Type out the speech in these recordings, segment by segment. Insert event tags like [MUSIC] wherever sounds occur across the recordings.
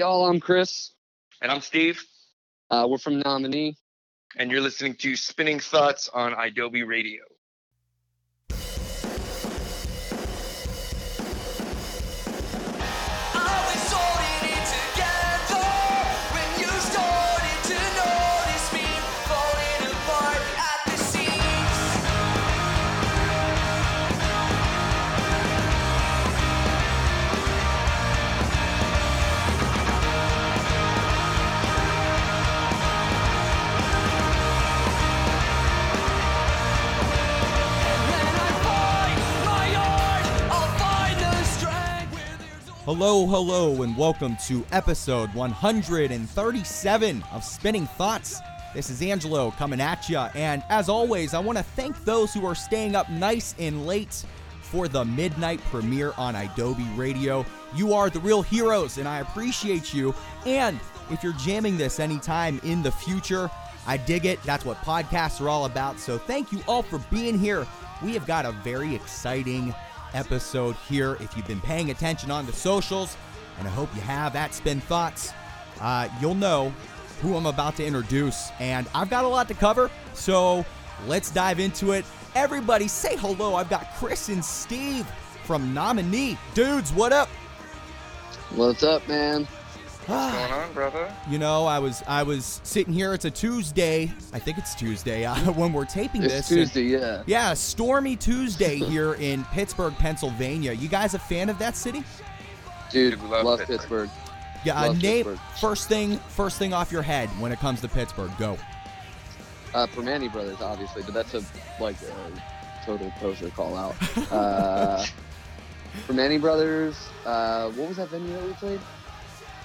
Y'all, I'm Chris. And I'm Steve, Uh, we're from Nominee. and you're listening to Spinning Thoughts on idobi Radio. Hello, hello, and welcome to episode 137 of Spinning Thoughts. This is Angelo coming at you, and as always, I want to thank those who are staying up nice and late for the midnight premiere on idobi Radio. You are the real heroes, and I appreciate you. And if you're jamming this anytime in the future, I dig it. That's what podcasts are all about. So thank you all for being here. We have got a very exciting episode here. If you've been paying attention on the socials, and I hope you have at Spin Thoughts, uh, you'll know who I'm about to introduce. And I've got a lot to cover, so let's dive into it. Everybody say hello. I've got Chris and Steve from Nominee. Dudes, what up? What's up, man? What's going on, brother? You know, I was I was sitting here. It's a Tuesday. I think it's Tuesday uh, [LAUGHS] when we're taping It's this. and- Tuesday, yeah. yeah, stormy Tuesday here in Pittsburgh, Pennsylvania. You guys a fan of that city? Dude, Dude, love love, Pittsburgh. Pittsburgh. Yeah, uh, Love name Pittsburgh. first thing first thing off your head when it comes to Pittsburgh. Go. Uh, Primanti Brothers, obviously, but that's a like a total poser call out. [LAUGHS] Uh, Primanti Brothers. Uh, what was that venue that we played?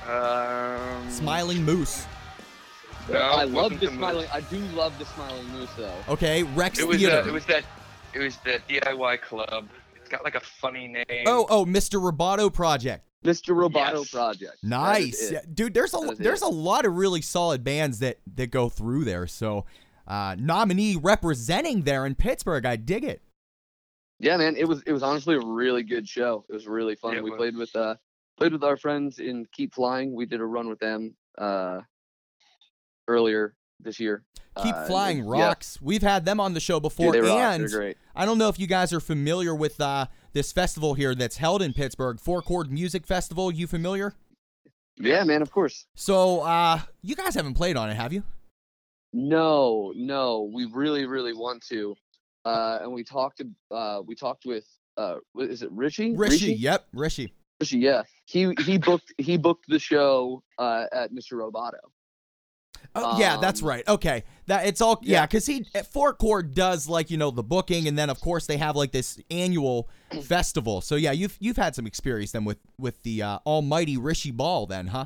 Um, Smiling Moose. No, I love wasn't the the Moose. smiling. I do love the smiling moose, though. Okay, Rex It was, Theater. uh, it was that. It was the DIY club. It's got like a funny name. oh, oh, Mr. Roboto Project. Mr. Roboto Yes. Project. Nice. Yeah, dude. There's a there's it. a lot of really solid bands that that go through there. So, uh, nominee representing there in Pittsburgh. I dig it. Yeah, man, it was it was honestly a really good show. It was really fun. Yeah, it we was. played with uh played with our friends in Keep Flying. We did a run with them uh earlier this year. Keep Uh, and flying yeah, rocks. We've had them on the show dude, before, they and. I don't know if you guys are familiar with uh, this festival here that's held in Pittsburgh, Four Chord Music Festival. You familiar? Yeah, man, of course. So, uh, you guys haven't played on it, have you? No, no, we really, really want to. Uh, and we talked uh we talked with uh is it Richie? Rishi, yep, Rishi. Richie, yeah. He he booked he booked the show uh at Mr. Roboto. Oh, yeah, that's Um, right. Okay, that it's all yeah, yeah. because he at Four Chord does like you know the booking, and then of course they have like this annual [CLEARS THROAT] festival. So yeah, you've you've had some experience then with with the uh, Almighty Rishi Ball, then, huh?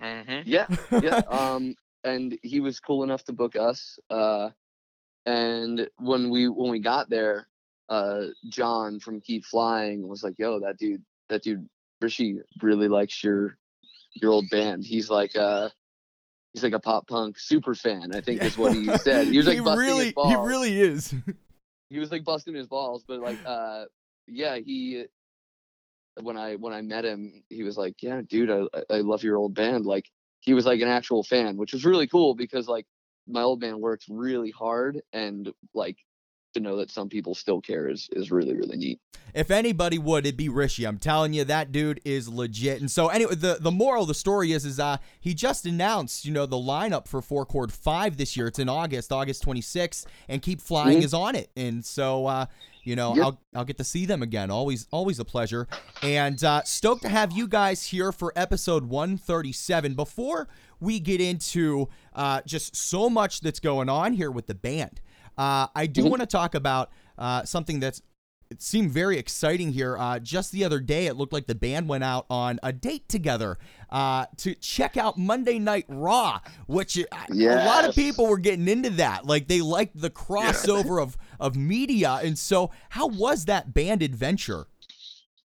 Mm-hmm. Yeah, yeah. [LAUGHS] um, and he was cool enough to book us. Uh, and when we when we got there, uh, John from Keep Flying was like, "Yo, that dude, that dude, Rishi really likes your your old band. He's like uh." He's like a pop punk super fan, I think is what he [LAUGHS] said. He was like busting really his balls. he really is. [LAUGHS] he was like busting his balls, but like uh yeah, he when I when I met him, he was like, "Yeah, dude, I I- love your old band." Like he was like an actual fan, which was really cool because like my old band works really hard and like to know that some people still care is is really really neat. If anybody would, it'd be Rishi. I'm telling you, that dude is legit. And so, anyway, the the moral of the story is, is uh, he just announced, you know, the lineup for Four Chord Five this year. It's in August, August 26th, and Keep Flying Mhm. is on it. And so, uh, you know, Yep. I'll I'll get to see them again. Always, always a pleasure. And uh, stoked to have you guys here for episode 137. Before we get into uh, just so much that's going on here with the band, uh, I do Mhm. want to talk about uh, something that's it seemed very exciting here. Uh, just the other day, it looked like the band went out on a date together uh, to check out Monday Night Raw, which uh, a lot of people were getting into that. Like they liked the crossover of of media, and so how was that band adventure?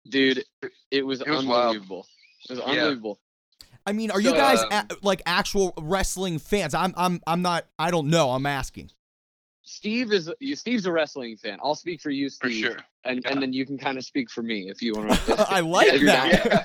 Dude, it was, It was wild. unbelievable. It was Yeah. I mean, are you guys um, a- like actual wrestling fans? I'm I'm I'm not. I don't know. I'm asking. Steve is you. Steve's a wrestling fan. I'll speak for you, For Steve, sure. and Yeah. and then you can kind of speak for me if you want to. [LAUGHS] I like Yeah, that. [LAUGHS] Yeah.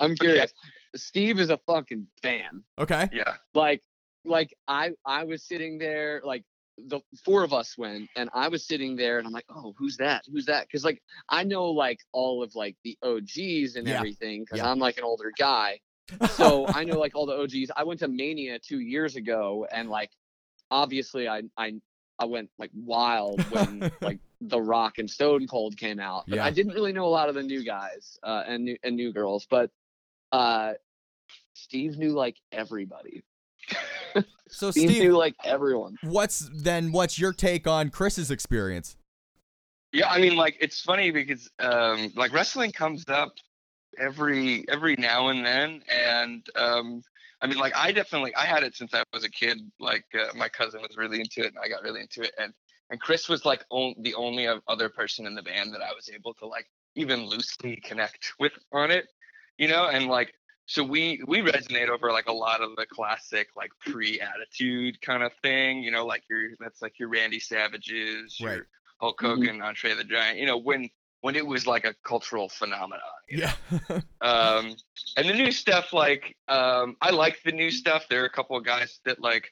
I'm curious. Steve is a fucking fan. Okay. Yeah. Like like I I was sitting there like the four of us went and I was sitting there and I'm like, oh, who's that? Who's that? Because like I know like all of like the OGs and Yeah. everything because Yeah. I'm like an older guy. [LAUGHS] so I know like all the OGs. I went to Mania two years ago, and like obviously I I I went like wild when [LAUGHS] like The Rock and Stone Cold came out. But Yeah. I didn't really know a lot of the new guys uh, and new and new girls, but uh, Steve knew like everybody. [LAUGHS] So Steve, Steve, knew like everyone. what's then what's your take on Chris's experience? Yeah, I mean, like it's funny because um, like wrestling comes up every every now and then, and um, I mean, like I definitely I had it since I was a kid. Like uh, my cousin was really into it, and I got really into it, and and Chris was like on, the only other person in the band that I was able to like even loosely connect with on it, you know, and like so we we resonate over like a lot of the classic like pre-attitude kind of thing, you know, like your that's like your Randy Savages, your Right. Hulk Mhm. Hogan, Andre the Giant, you know, when when it was like a cultural phenomenon. Yeah. Um, and the new stuff, like um, I like the new stuff. There are a couple of guys that like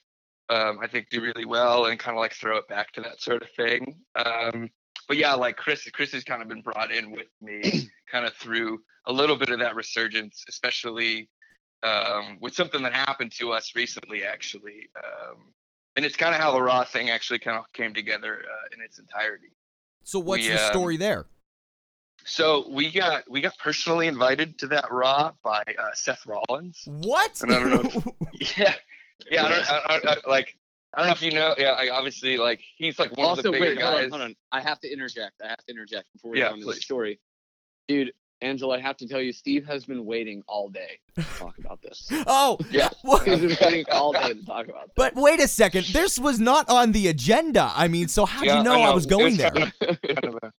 um, I think do really well and kind of like throw it back to that sort of thing. Um, but yeah, like Chris, Chris has kind of been brought in with me, [CLEARS THROAT] kind of through a little bit of that resurgence, especially um, with something that happened to us recently, actually. Um, and it's kind of how the Raw thing actually kind of came together uh, in its entirety. so what's We, the um, story there? So we got we got personally invited to that Raw by uh, Seth Rollins. What? And I don't know [LAUGHS] Yeah, yeah. I don't, I, I, I, like I don't know if you know. Yeah, like, obviously, like he's like one of the bigger wait, hold guys. on, hold on. I have to interject. I have to interject before we Yeah, go into the story. Dude, Angelo, I have to tell you, Steve has been waiting all day to [LAUGHS] talk about this. oh, [LAUGHS] Yeah. what? He's been waiting all day to talk about this. But wait a second. This was not on the agenda. I mean, so how'd Yeah, you know I, was It going there? kind of- kind of a- kind of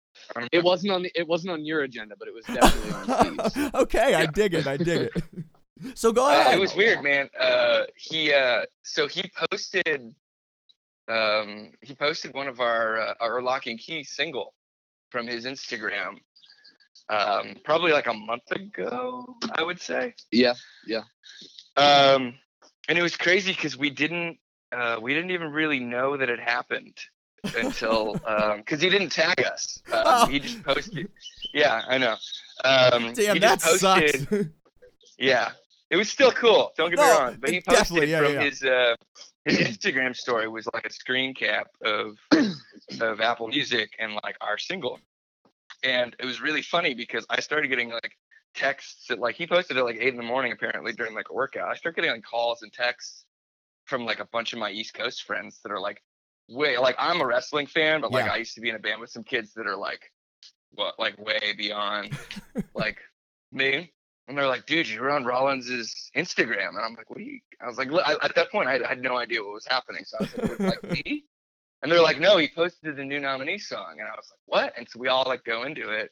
it wasn't on the it wasn't on your agenda, but it was definitely on [LAUGHS] Steve's. okay, I dig it. I dig it. [LAUGHS] So go Uh, ahead. it was weird, man. Uh, he uh, so he posted, um, he posted one of our uh, our Lock and Key single from his Instagram, um, probably like a month ago, I would say. Yeah, yeah, Um, and it was crazy because we didn't uh, we didn't even really know that it happened until um because he didn't tag us. Um, [LAUGHS] Oh. He just posted. Yeah, I know. Um, Damn, that posted, sucks. [LAUGHS] Yeah, it was still cool. Don't get me wrong, but he posted yeah, from yeah. his uh, his Instagram story was like a screen cap of of Apple Music and like our single, and it was really funny because I started getting like texts at like he posted at like eight in the morning apparently during like a workout. I started getting like calls and texts from like a bunch of my East Coast friends that are like way like I'm a wrestling fan, but like Yeah. I used to be in a band with some kids that are like what like way beyond [LAUGHS] like me. And they're like, dude, you were on Rollins's Instagram. And I'm like, what are you? I was like, I, at that point, I, I had no idea what was happening. So I was like, like [LAUGHS] me? And they're like, no, he posted the new nominee song. And I was like, what? And so we all like go into it.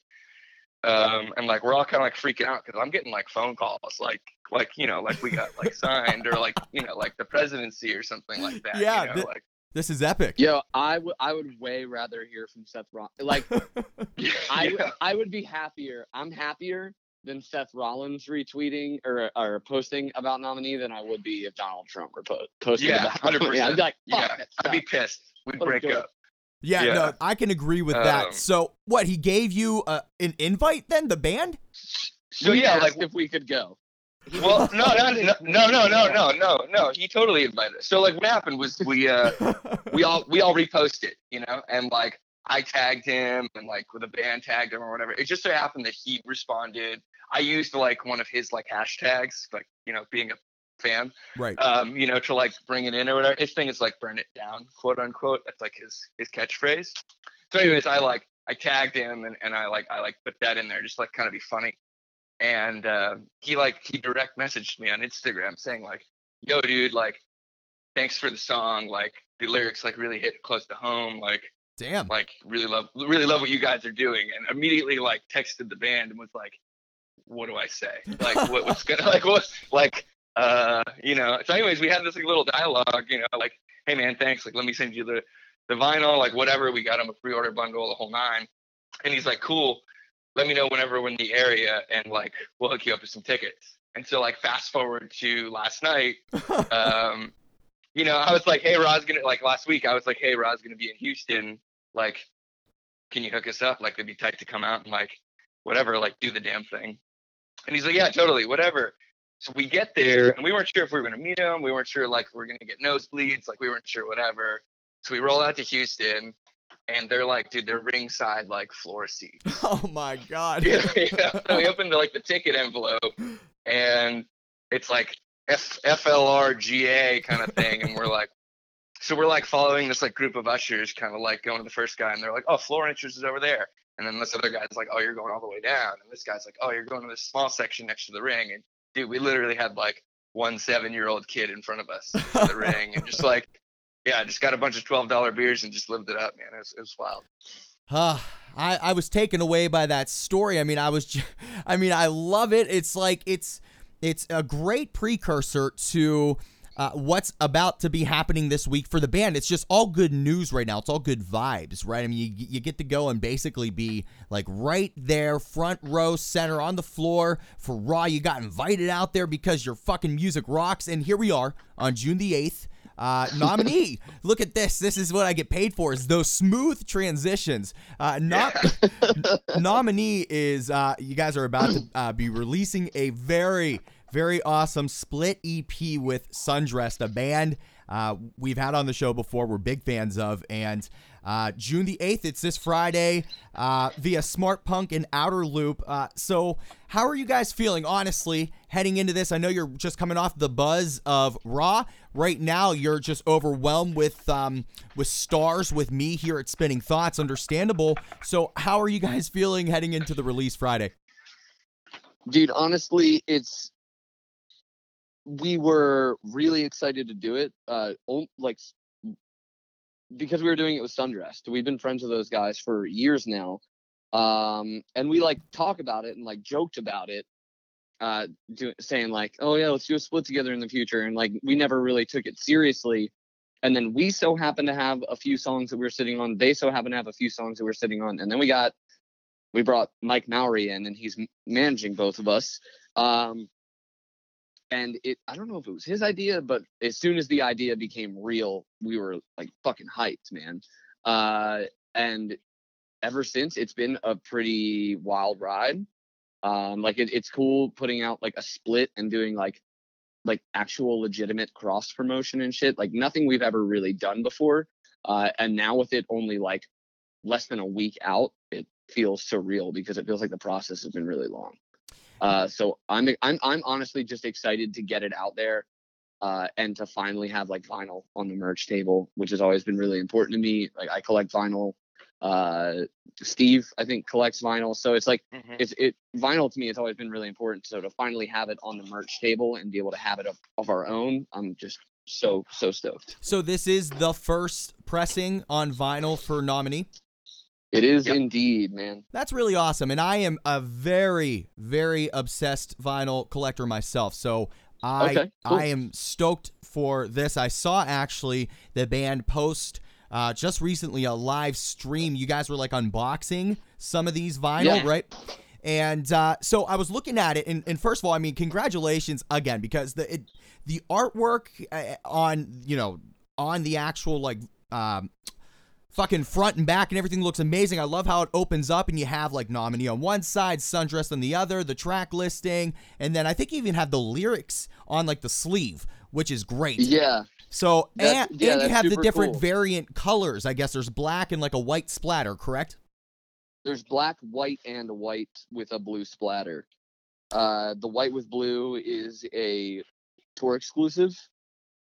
Um, and like, we're all kind of like freaking out because I'm getting like phone calls, like, like, you know, like we got like signed or like, [LAUGHS] you know, like the presidency or something like that. Yeah, You know, th- like, this is epic. yo, I would I would way rather hear from Seth Rollins. Like [LAUGHS] I yeah. I would be happier. I'm happier than Seth Rollins retweeting or or posting about nominee than I would be if Donald Trump were po- posting Yeah, about 100%. nominee. I'd be like, fuck, yeah, I'd be pissed. We'd Let him break up. Yeah, Yeah. no, I can agree with that. Um, So, what he gave you uh, an invite then? The band? So He yeah, asked like if we could go. Well, no, no, no, [LAUGHS] no, no, no, no, no, no. He totally invited us. So like, what happened was we uh [LAUGHS] we all we all reposted, you know, and like I tagged him and like with a band tagged him or whatever. It just so happened that he responded. I used like one of his like hashtags, like you know, being a fan, right. um, you know, to like bring it in or whatever. His thing is like burn it down, quote unquote. That's like his his catchphrase. So, anyways, I like I tagged him and, and I like I like put that in there just like kind of be funny. And uh, he like he direct messaged me on Instagram saying like, "Yo, dude, like, thanks for the song. Like, the lyrics like really hit close to home. Like, Damn. like really love really love what you guys are doing." And immediately like texted the band and was like, "What do I say? Like, what, what's gonna [LAUGHS] like what like uh you know?" So, anyways, we had this like little dialogue. You know, like, "Hey man, thanks. Like, let me send you the the vinyl, like whatever. We got him a pre-order bundle, the whole nine." And he's like, "Cool." Let me know whenever we're in the area, and like we'll hook you up with some tickets. And so like fast forward to last night, [LAUGHS] um, you know, I was like, hey, Rod's gonna like last week. I was like, hey, Rod's gonna be in Houston. Like, can you hook us up? Like, they'd be tight to come out and like whatever, like do the damn thing. And he's like, yeah, totally, whatever. So we get there, and we weren't sure if we were gonna meet him. We weren't sure like we are gonna get nosebleeds. Like we weren't sure whatever. So we roll out to Houston, and they're like, dude, they're ringside like floor seats. [LAUGHS] oh my god. you know, so we opened the, like the ticket envelope, and it's like F- FLRGA kind of thing, and we're like, so we're like following this like group of ushers, kind of like going to the first guy, and they're like, oh, floor entrance is over there, and then this other guy's like, oh, you're going all the way down, and this guy's like, oh, you're going to this small section next to the ring, and dude, we literally had like one seven-year-old kid in front of us in the [LAUGHS] ring, and just like, yeah, I just got a bunch of twelve dollar beers and just lived it up, man. It was, it was wild. Uh, [SIGHS] I, I was taken away by that story. I mean, I was, [LAUGHS] I mean, I love it. It's like it's it's a great precursor to uh, what's about to be happening this week for the band. It's just all good news right now. It's all good vibes, right? I mean, you, you get to go and basically be like right there, front row, center on the floor for Raw. You got invited out there because your fucking music rocks, and here we are on June the eighth. Uh, nominee. Look at this. This is what I get paid for. Is those smooth transitions. Uh, nom- [LAUGHS] nominee is uh, you guys are about to uh, be releasing a very very awesome split EP with Sundressed, a band uh, we've had on the show before. We're big fans of, and uh, June the eighth. It's this Friday uh, via Smart Punk and Outer Loop. Uh, so, how are you guys feeling, honestly, heading into this? I know you're just coming off the buzz of Raw. Right now, you're just overwhelmed with um, with stars with me here at Spinning Thoughts. Understandable. So, how are you guys feeling heading into the release Friday? dude honestly it's we were really excited to do it uh like because we were doing it with sundressed we've been friends with those guys for years now um and we like talk about it and like joked about it uh do, saying like oh yeah let's do a split together in the future and like we never really took it seriously and then we so happened to have a few songs that we were sitting on they so happened to have a few songs that we were sitting on and then we got we brought Mike Mowery in, and he's managing both of us. Um, and it, I don't know if it was his idea, but as soon as the idea became real, we were like fucking hyped, man. Uh, and ever since, it's been a pretty wild ride. Um, like it, it's cool putting out like a split and doing like like actual legitimate cross promotion and shit. Like nothing we've ever really done before. Uh, and now with it only like less than a week out, it feels surreal because it feels like the process has been really long. Uh, so I'm I'm I'm honestly just excited to get it out there, uh, and to finally have like vinyl on the merch table, which has always been really important to me. Like I collect vinyl. Uh, Steve I think collects vinyl, so it's like Mhm. it's it vinyl to me has always been really important. So to finally have it on the merch table and be able to have it of, of our own, I'm just so so stoked. So this is the first pressing on vinyl for nominee. It is Yep. indeed, man. That's really awesome. And I am a very, very obsessed vinyl collector myself. So I Okay, cool. I am stoked for this. I saw actually the band post uh, just recently a live stream. You guys were like unboxing some of these vinyl, Yeah. right? And uh, so I was looking at it, and, and first of all, I mean, congratulations again because the it, the artwork uh, on you know on the actual like um, fucking front and back and everything looks amazing. I love how it opens up and you have like nominee on one side, sundress on the other, the track listing, and then I think you even have the lyrics on like the sleeve, which is great. Yeah, So That's- and, yeah, and you have the different cool. variant colors. I guess there's black and like a white splatter, correct? there's black, white, and white with a blue splatter. Uh, the white with blue is a tour exclusive.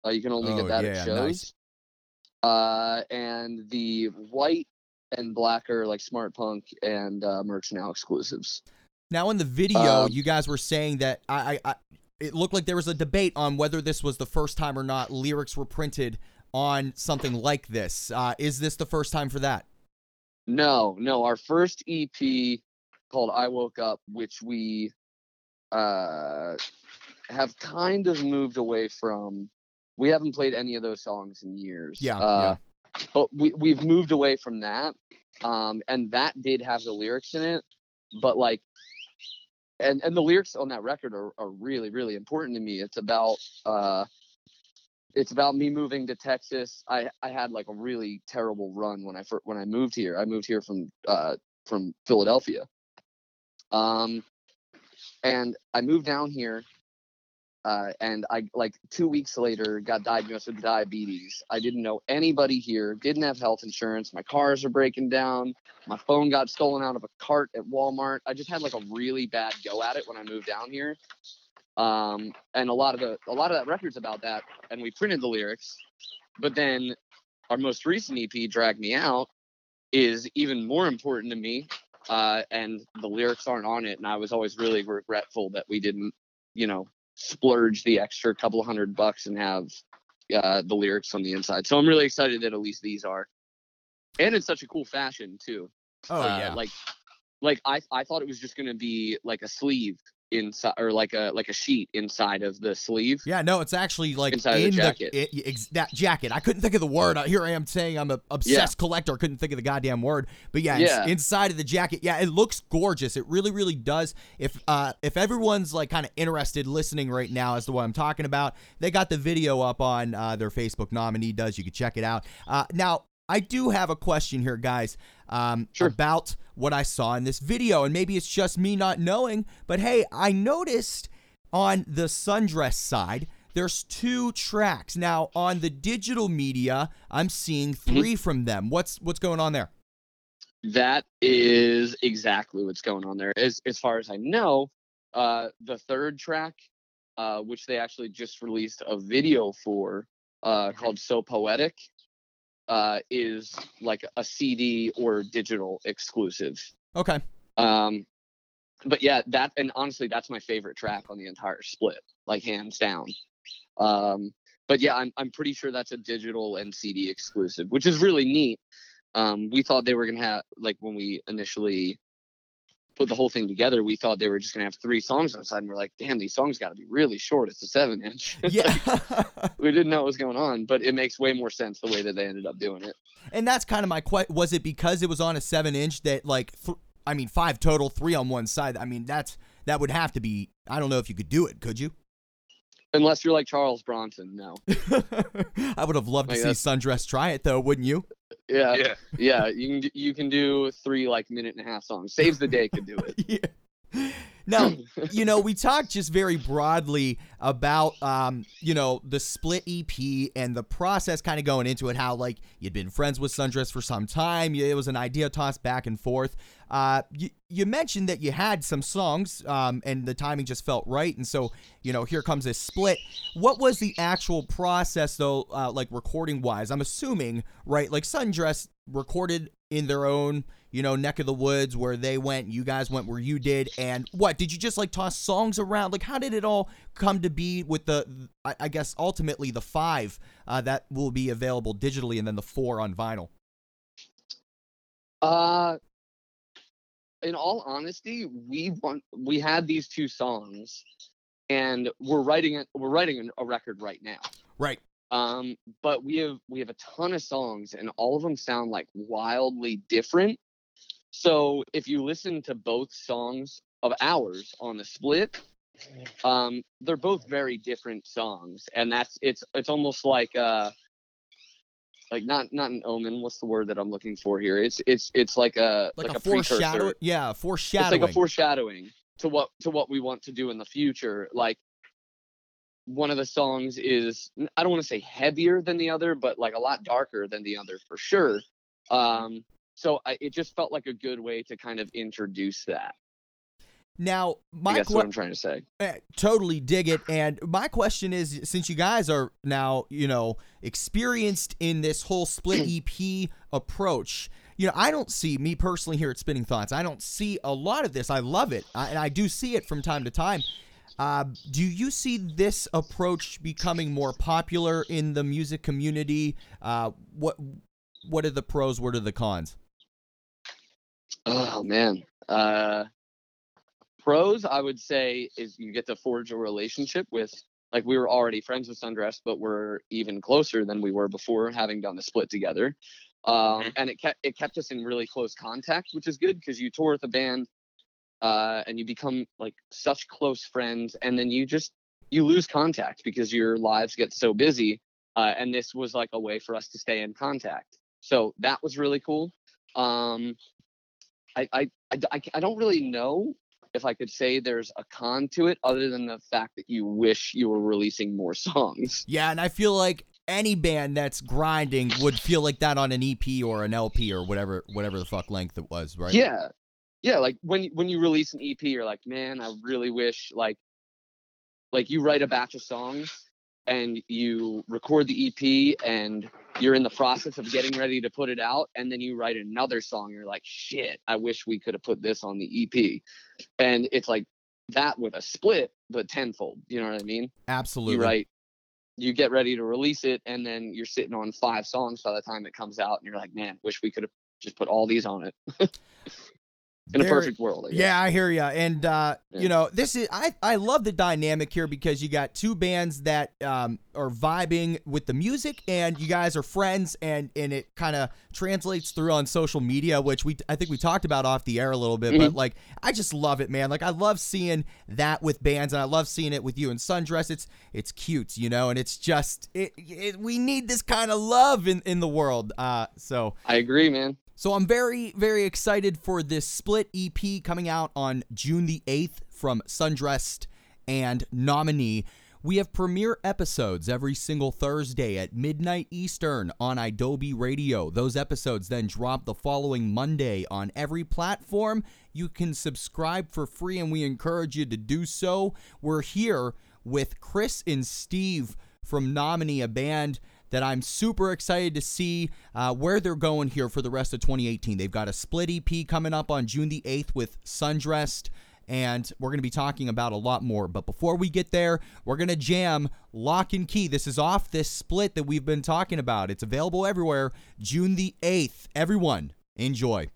Uh, you can only Oh, get that yeah, at nice. shows. Uh, and the white and black are like Smart Punk and uh, Merch Now exclusives. Now in the video, Um, you guys were saying that I, I, I it looked like there was a debate on whether this was the first time or not lyrics were printed on something like this. Uh, is this the first time for that? No, no, our first EP called I Woke Up, which we uh, have kind of moved away from. We haven't played any of those songs in years. Yeah, Uh, But we, we've moved away from that. Um, and that did have the lyrics in it. but like and and the lyrics on that record are, are really really important to me. It's about uh it's about me moving to texas. I i had like a really terrible run when i fir- when i moved here. I moved here from uh from philadelphia. Um and i moved down here uh, and I like two weeks later got diagnosed with diabetes. I didn't know anybody here, didn't have health insurance. My cars are breaking down. My phone got stolen out of a cart at Walmart. I just had like a really bad go at it when I moved down here. Um, and a lot of the a lot of that record's about that. And we printed the lyrics, but then our most recent EP, "Drag Me Out," is even more important to me. Uh, and the lyrics aren't on it, and I was always really regretful that we didn't, you know, splurge the extra couple hundred bucks and have uh, the lyrics on the inside. So I'm really excited that at least these are, and in such a cool fashion too. Oh Uh, yeah. like like I I thought it was just gonna be like a sleeve inside or like a like a sheet inside of the sleeve. Yeah, no, it's actually like Inside of the jacket. i- i- ex- that jacket. I couldn't think of the word. Uh, Here I am saying I'm a obsessed collector. Couldn't think of the goddamn word. But yeah, Yeah. inside of the jacket, yeah, it looks gorgeous. It really, really does. If uh, if everyone's like kind of interested listening right now as to what I'm talking about, they got the video up on uh, their Facebook. Nominee does. You can check it out. Uh, now. I do have a question here, guys, um, Sure. about what I saw in this video, and maybe it's just me not knowing. But hey, I noticed on the sundress side there's two tracks now on the digital media i'm seeing 3 from them what's what's going on there That is exactly what's going on there. As as far as I know, uh, the third track, uh, which they actually just released a video for, uh, called "So Poetic," uh, is like a CD or digital exclusive. okay Um, but yeah, that and honestly, that's my favorite track on the entire split, like hands down. Um, but yeah, I'm I'm pretty sure that's a digital and CD exclusive, which is really neat. Um, we thought they were gonna have like when we initially put the whole thing together, we thought they were just gonna have three songs on the side, and we're like, damn, these songs got to be really short. It's a seven inch. [LAUGHS] yeah we didn't know what was going on, but it makes way more sense the way that they ended up doing it. and that's kind of my question was it because it was on a 7 inch that like th- i mean five total three on one side i mean that's that would have to be i don't know if you could do it could you Unless you're like Charles Bronson, no. [LAUGHS] i would have loved to Like, see sundress try it though wouldn't you Yeah, yeah. yeah. You can you can do three like minute and a half songs. Saves the day could do it. [LAUGHS] yeah. [LAUGHS] Now, you know, we talked just very broadly about, um, you know, the split EP and the process kind of going into it, how, like, you'd been friends with Sundress for some time. It was an idea tossed back and forth. Uh, you, you mentioned that you had some songs um, and the timing just felt right. And so, you know, here comes this split. What was the actual process, though, uh, like recording wise? I'm assuming, right? Like, Sundress recorded in their own you know, neck of the woods where they went, you guys went where you did, and what did you just like toss songs around? Like, how did it all come to be with the, I, I guess ultimately the five uh, that will be available digitally, and then the four on vinyl? Uh, in all honesty, we want we had these two songs, and we're writing it. We're writing a record right now. Right. Um, but we have we have a ton of songs, and all of them sound like wildly different. So if you listen to both songs of ours on the split, um, they're both very different songs, and that's it's it's almost like uh like not not an omen. What's the word that I'm looking for here? It's it's it's like a Like, like, a, a, precursor. foreshadow. Yeah, It's like a foreshadowing to what to what we want to do in the future. Like one of the songs is I don't want to say heavier than the other, but like a lot darker than the other for sure. Um, so I, it just felt like a good way to kind of introduce that. now, my guess que- what I'm trying to say. Eh, totally dig it. And my question is since you guys are now, you know, experienced in this whole split [CLEARS THROAT] EP approach, you know, I don't see me personally here at Spinning Thoughts. I don't see a lot of this. I love it. I, and I do see it from time to time. Uh, do you see this approach becoming more popular in the music community? Uh, what what are the pros? What are the cons? Oh man. Uh pros I would say is you get to forge a relationship with like we were already friends with Sundress, but we're even closer than we were before having done the split together. Um Mhm. and it kept it kept us in really close contact, which is good because you tour with a band uh, and you become like such close friends, and then you just you lose contact because your lives get so busy. Uh, and this was like a way for us to stay in contact. So that was really cool. Um, I, I, I, I don't really know if I could say there's a con to it other than the fact that you wish you were releasing more [LAUGHS] songs. Yeah, and I feel like any band that's grinding would feel like that on an EP or an LP or whatever whatever the fuck length it was, right? Yeah. Yeah, like when when you release an EP, you're like, man, I really wish like like you write a batch of songs and you record the EP and you're in the process of getting ready to put it out and then you write another song you're like shit i wish we could have put this on the ep and it's like that with a split but tenfold you know what i mean? Absolutely. you write you get ready to release it and then you're sitting on five songs by the time it comes out and you're like man wish we could have just put all these on it [LAUGHS] in a perfect world I. Yeah, I hear you. And uh, Yeah. you know, this is I I love the dynamic here because you got two bands that um are vibing with the music and you guys are friends and and it kind of translates through on social media, which we I think we talked about off the air a little bit, but like I just love it, man. Like I love seeing that with bands and I love seeing it with you and Sundress. It's it's cute, you know, and it's just it, it we need this kind of love in in the world. Uh so i agree man so I'm very, very excited for this split EP coming out on June the 8th from Sundressed and Nominee. We have premiere episodes every single Thursday at midnight Eastern on idobi Radio. Those episodes then drop the following Monday on every platform. You can subscribe for free, and we encourage you to do so. We're here with Chris and Steve from Nominee, a band that I'm super excited to see uh, where they're going here for the rest of 2018. They've got a split EP coming up on June the 8th with Sundressed, and we're going to be talking about a lot more. But before we get there, we're going to jam Lock and Key. This is off this split that we've been talking about. It's available everywhere. June the 8th. Everyone, enjoy.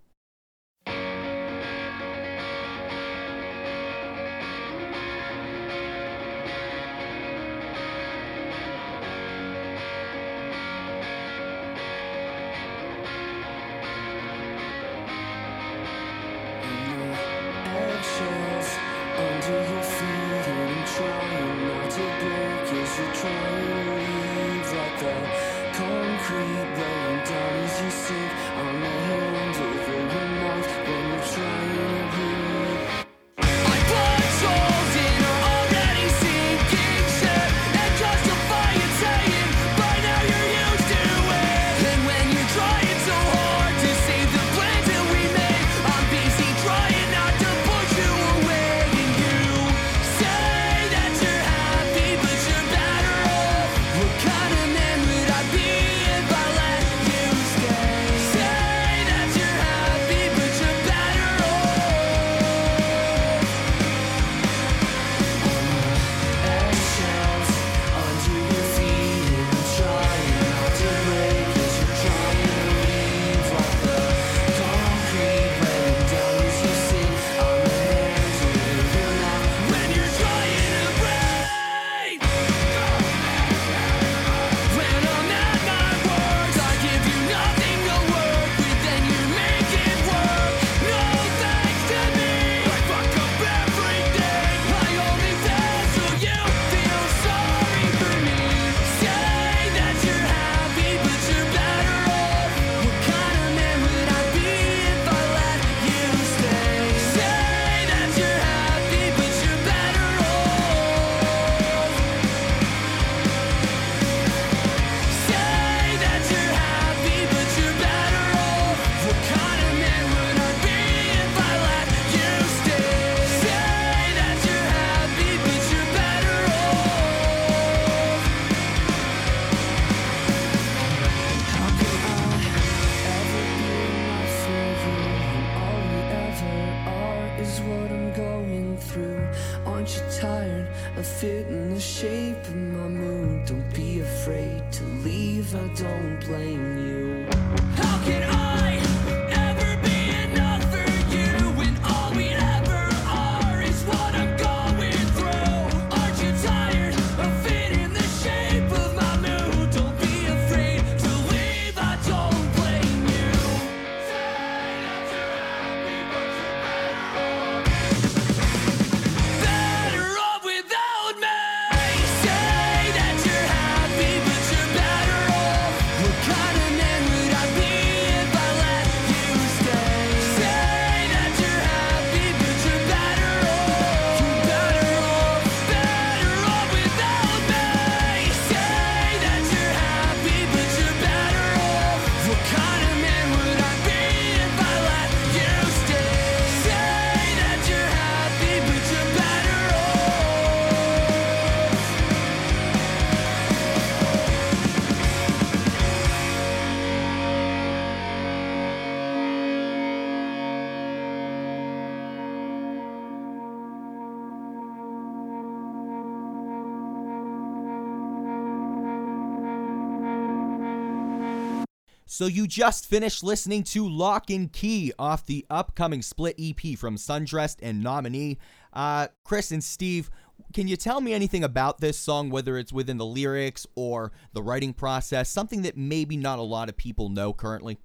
So you just finished listening to Lock and Key off the upcoming split EP from Sundressed and Nominee. Uh, Chris and Steve, can you tell me anything about this song, whether it's within the lyrics or the writing process, something that maybe not a lot of people know currently?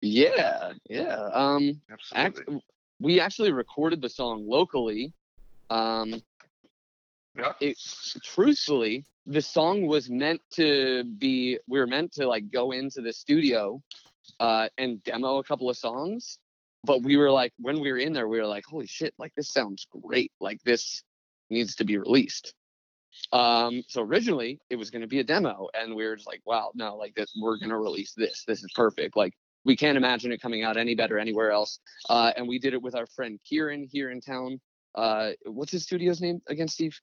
Yeah, yeah. Um, Absolutely. act, we actually recorded the song locally. Um, yeah. it truthfully, the song was meant to be. We were meant to like go into the studio, uh, and demo a couple of songs. But we were like, when we were in there, we were like, holy shit, like this sounds great. Like this needs to be released. Um, so originally it was going to be a demo, and we were just like, wow, no, like this, we're going to release this. This is perfect. Like we can't imagine it coming out any better anywhere else. Uh, and we did it with our friend Kieran here in town. Uh, what's his studio's name again, Steve?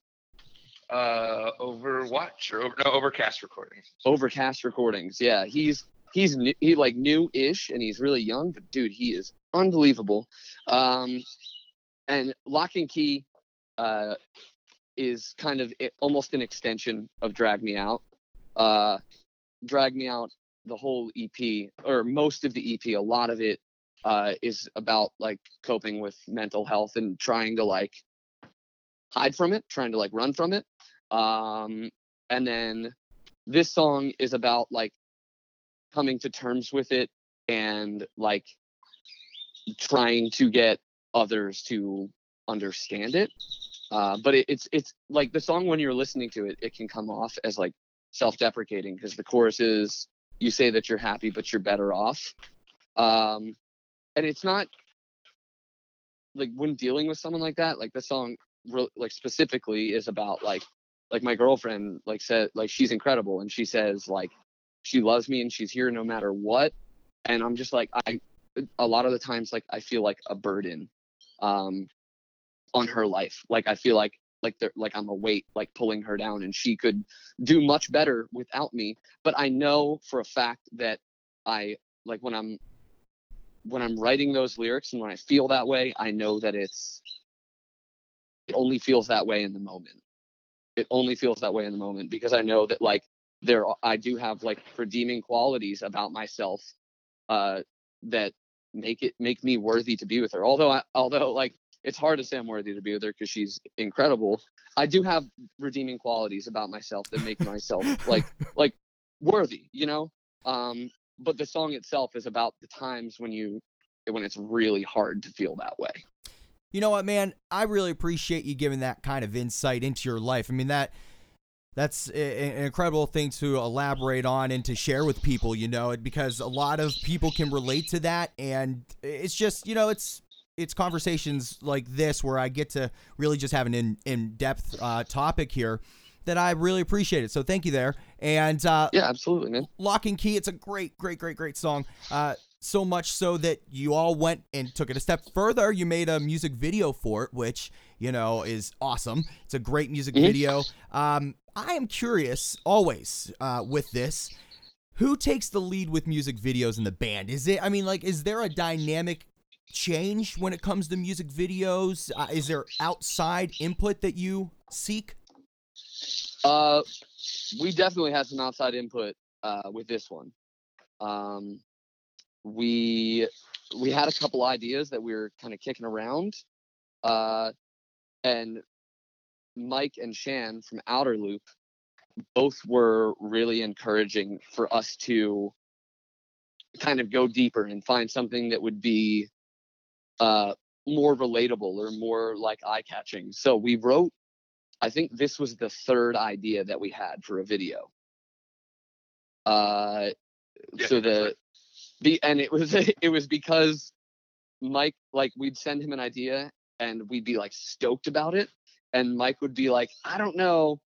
Uh, Overwatch or over, no Overcast recordings. Overcast Recordings. Yeah, he's he's new, he like new-ish and he's really young, but dude, he is unbelievable. Um, and Lock and Key uh, is kind of it, almost an extension of Drag Me Out. Uh, Drag Me Out, the whole EP or most of the EP, a lot of it uh, is about like coping with mental health and trying to like hide from it, trying to like run from it. Um, and then this song is about like coming to terms with it and like trying to get others to understand it. Uh, but it, it's it's like the song when you're listening to it, it can come off as like self-deprecating because the chorus is you say that you're happy but you're better off. Um, and it's not like when dealing with someone like that, like the song like specifically is about like like my girlfriend like said like she's incredible and she says like she loves me and she's here no matter what and i'm just like i a lot of the times like i feel like a burden um on her life like i feel like like they're like i'm a weight like pulling her down and she could do much better without me but i know for a fact that i like when i'm when i'm writing those lyrics and when i feel that way i know that it's it only feels that way in the moment it only feels that way in the moment because I know that like there I do have like redeeming qualities about myself uh that make it make me worthy to be with her. Although I although like it's hard to say I'm worthy to be with her because she's incredible. I do have redeeming qualities about myself that make myself like [LAUGHS] like worthy, you know? Um but the song itself is about the times when you when it's really hard to feel that way. You know what, man? I really appreciate you giving that kind of insight into your life. I mean that that's an incredible thing to elaborate on and to share with people, you know, because a lot of people can relate to that and it's just, you know, it's it's conversations like this where I get to really just have an in, in-depth uh, topic here that I really appreciate it. So thank you there. And uh, yeah, absolutely, man. Lock and Key, it's a great, great, great, great song. Uh, so much so that you all went and took it a step further. You made a music video for it, which you know is awesome. It's a great music Mhm. video. Um, I am curious always uh, with this. Who takes the lead with music videos in the band? Is it? I mean, like, is there a dynamic change when it comes to music videos? Uh, is there outside input that you seek? Uh, we definitely had some outside input uh, with this one. Um, we we had a couple ideas that we were kind of kicking around, uh, and Mike and Shan from Outer Loop both were really encouraging for us to kind of go deeper and find something that would be uh, more relatable or more like eye catching. So we wrote I think this was the third idea that we had for a video. Uh, Yeah, so the. The and it was [LAUGHS] it was because Mike like we'd send him an idea and we'd be like stoked about it, and Mike would be like, I don't know,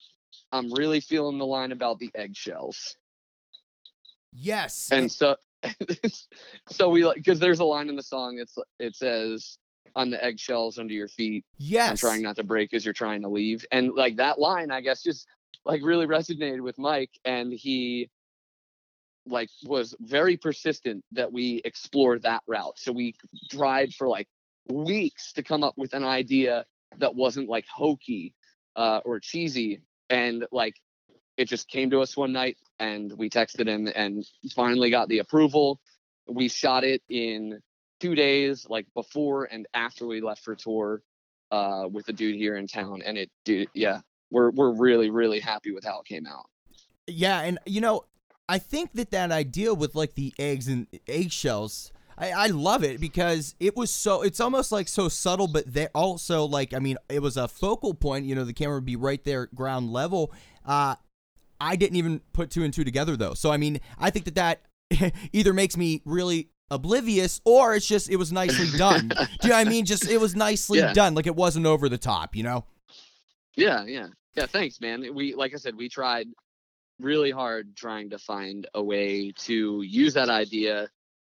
I'm really feeling the line about the eggshells, Yes. and so [LAUGHS] so we like because there's a line in the song it's it says on the eggshells under your feet yes. I'm trying not to break as you're trying to leave. And like that line, I guess, just like really resonated with Mike, and he like was very persistent that we explore that route. So we tried for like weeks to come up with an idea that wasn't like hokey uh, or cheesy, and like it just came to us one night and we texted him and finally got the approval. We shot it in two days, like before and after we left for tour uh, with a dude here in town. And it, dude, yeah, we're we're really really happy with how it came out. Yeah, and you know, I think that that idea with like the eggs and eggshells. I, I love it because it was so it's almost like so subtle but they also like i mean it was a focal point you know the camera would be right there at ground level uh i didn't even put two and two together though so i mean i think that that [LAUGHS] either makes me really oblivious or it's just it was nicely [LAUGHS] done do you know what i mean just it was nicely Yeah. done like it wasn't over the top you know Yeah, yeah, yeah. Thanks, man. We like I said, we tried really hard trying to find a way to use that idea,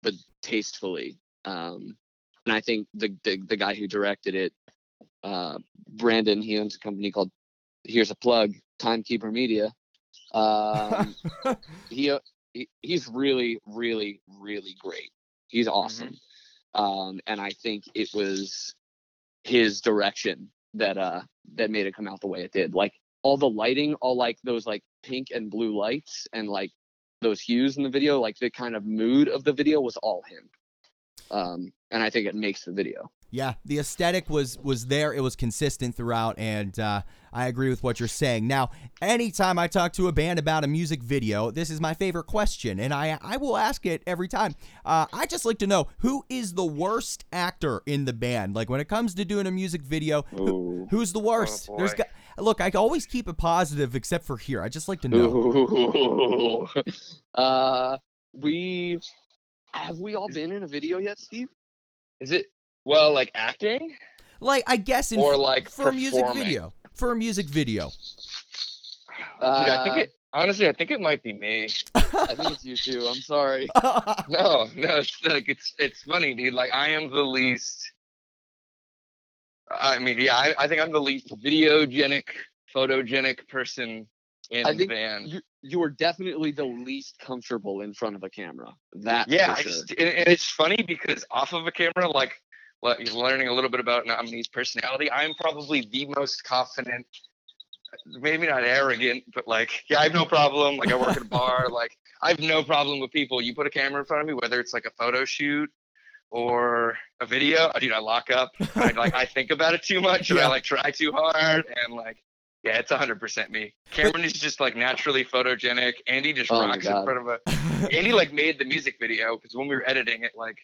but tastefully. Um, and I think the, the the guy who directed it, uh, Brandon, he owns a company called Here's a Plug, Timekeeper Media. Um, [LAUGHS] he, uh, he he's really, really, really great. He's awesome. Um, and I think it was his direction that uh that made it come out the way it did. Like all the lighting, all like those like pink and blue lights and like those hues in the video, like the kind of mood of the video was all him. Um, and I think it makes the video. Yeah, the aesthetic was was there. It was consistent throughout, and uh, I agree with what you're saying. Now, anytime I talk to a band about a music video, this is my favorite question, and I I will ask it every time. Uh, I just like to know who is the worst actor in the band. Like when it comes to doing a music video, who, who's the worst? boy. There's got, look, I always keep it positive, except for here. I just like to know. Ooh. [LAUGHS] uh, we have we all been in a video yet, Steve? Is it well like acting? Like I guess in Or, like, for a music video, for a music video. Dude, I think Uh, it honestly I think it might be me. I think it's you too. I'm sorry. [LAUGHS] No, no, it's like it's it's funny, dude. Like I am the least. I mean, yeah, I, I think I'm the least videogenic, photogenic person in I the band. You you were definitely the least comfortable in front of a camera. That yeah, sure. just, and, and it's funny because off of a camera, like, like learning a little bit about Nominee's personality, I'm probably the most confident. Maybe not arrogant, but like, yeah, I have no problem. Like, I work at a [LAUGHS] bar. Like, I have no problem with people. You put a camera in front of me, whether it's like a photo shoot or a video, dude, I lock up. I like, I think about it too much, and Yeah. I like try too hard, and like, yeah, it's 100% me. Cameron is just like naturally photogenic. Andy just Oh rocks in front of a [LAUGHS] Andy like made the music video because when we were editing it, like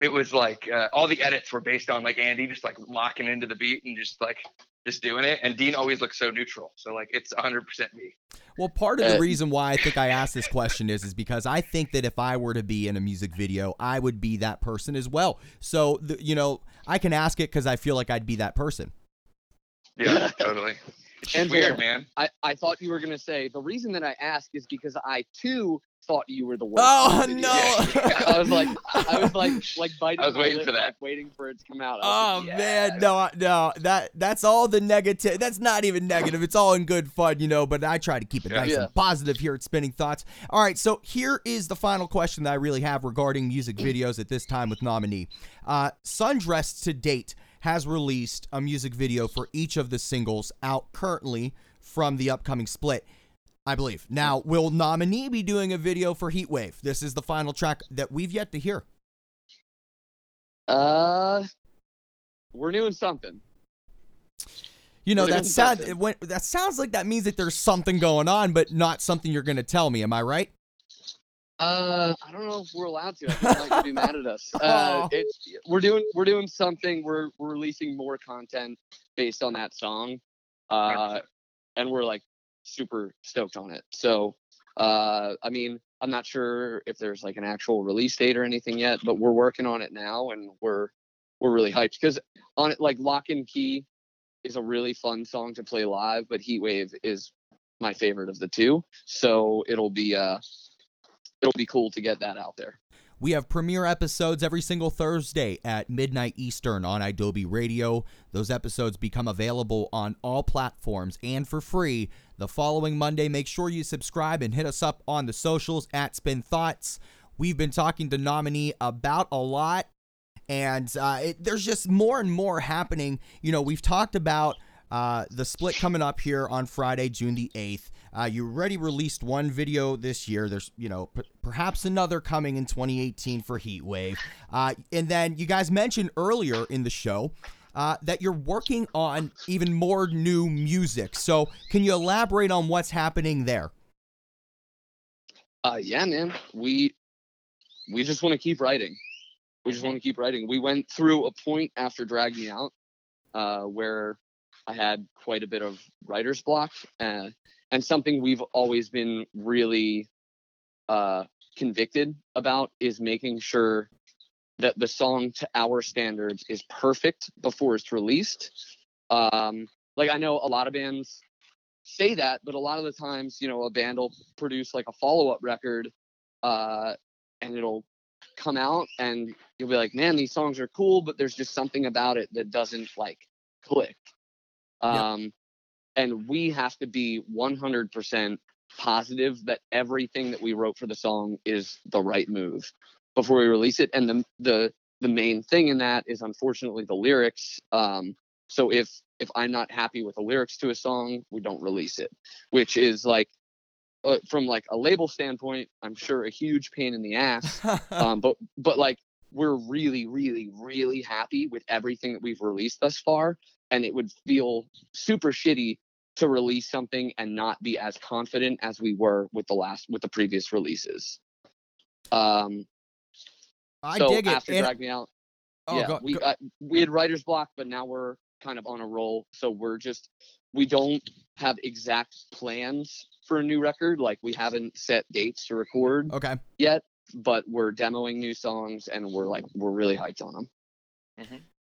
it was like uh, all the edits were based on like Andy just like locking into the beat and just like just doing it. And Dean always looks so neutral, so like it's 100% me. Well, part of the Uh, reason why I think I asked this question is is because I think that if I were to be in a music video, I would be that person as well. So, the, you know, I can ask it because I feel like I'd be that person. Yeah, [LAUGHS] totally. It's And weird, man. I, I thought you were gonna say the reason that I ask is because I too thought you were the worst. Oh in the no! video. [LAUGHS] I was like, I was like, [LAUGHS] like biting. I was waiting lip, for that. like, waiting for it to come out. Oh was like, man, no, no, that that's all the negative. That's not even negative. It's all in good fun, you know. But I try to keep it nice Yeah. and positive here at Spinning Thoughts. All right, so here is the final question that I really have regarding music videos at this time with nominee. Uh, Sundress to date has released a music video for each of the singles out currently from the upcoming split. I believe. Now, will nominee be doing a video for Heatwave? This is the final track that we've yet to hear. Uh, we're doing something. You know that sound it went, that sounds like that means that there's something going on, but not something you're going to tell me. Am I right? Uh, I don't know if we're allowed to. I think they might be mad at us. [LAUGHS] Oh. Uh, it's we're doing we're doing something. We're we're releasing more content based on that song, uh, and we're like super stoked on it. So, uh, I mean, I'm not sure if there's like an actual release date or anything yet, but we're working on it now, and we're we're really hyped because on it like Lock and Key is a really fun song to play live, but Heatwave is my favorite of the two. So it'll be uh it'll be cool to get that out there. We have premiere episodes every single Thursday at midnight Eastern on idobi Radio. Those episodes become available on all platforms and for free the following Monday. Make sure you subscribe and hit us up on the socials at Spin Thoughts. We've been talking to nominee about a lot, and uh, it, there's just more and more happening. You know, we've talked about Uh, the split coming up here on Friday, June the 8th. Uh, you already released one video this year. There's, you know, p- perhaps another coming in 2018 for Heatwave. Uh, and then you guys mentioned earlier in the show uh, that you're working on even more new music. So, can you elaborate on what's happening there? Uh, yeah, man. We we just want to keep writing. We just want to keep writing. We went through a point after Drag Me Out uh, where I had quite a bit of writer's block, uh, and something we've always been really uh, convicted about is making sure that the song to our standards is perfect before it's released. Um, like I know a lot of bands say that, but a lot of the times, you know, a band will produce like a follow-up record, uh, and it'll come out, and you'll be like, "Man, these songs are cool," but there's just something about it that doesn't like click. Um, and we have to be 100% positive that everything that we wrote for the song is the right move before we release it. And the the the main thing in that is unfortunately the lyrics. Um, so if if I'm not happy with the lyrics to a song, we don't release it, which is like uh, from like a label standpoint, I'm sure a huge pain in the ass. [LAUGHS] um, but but like we're really really really happy with everything that we've released thus far, and it would feel super shitty to release something and not be as confident as we were with the last with the previous releases. Um, I so dig it. after And- Drag Me Out, oh, yeah, go- we go- uh, we had writer's block, but now we're kind of on a roll. So we're just we don't have exact plans for a new record. Like we haven't set dates to record okay. yet, but we're demoing new songs and we're like we're really hyped on them.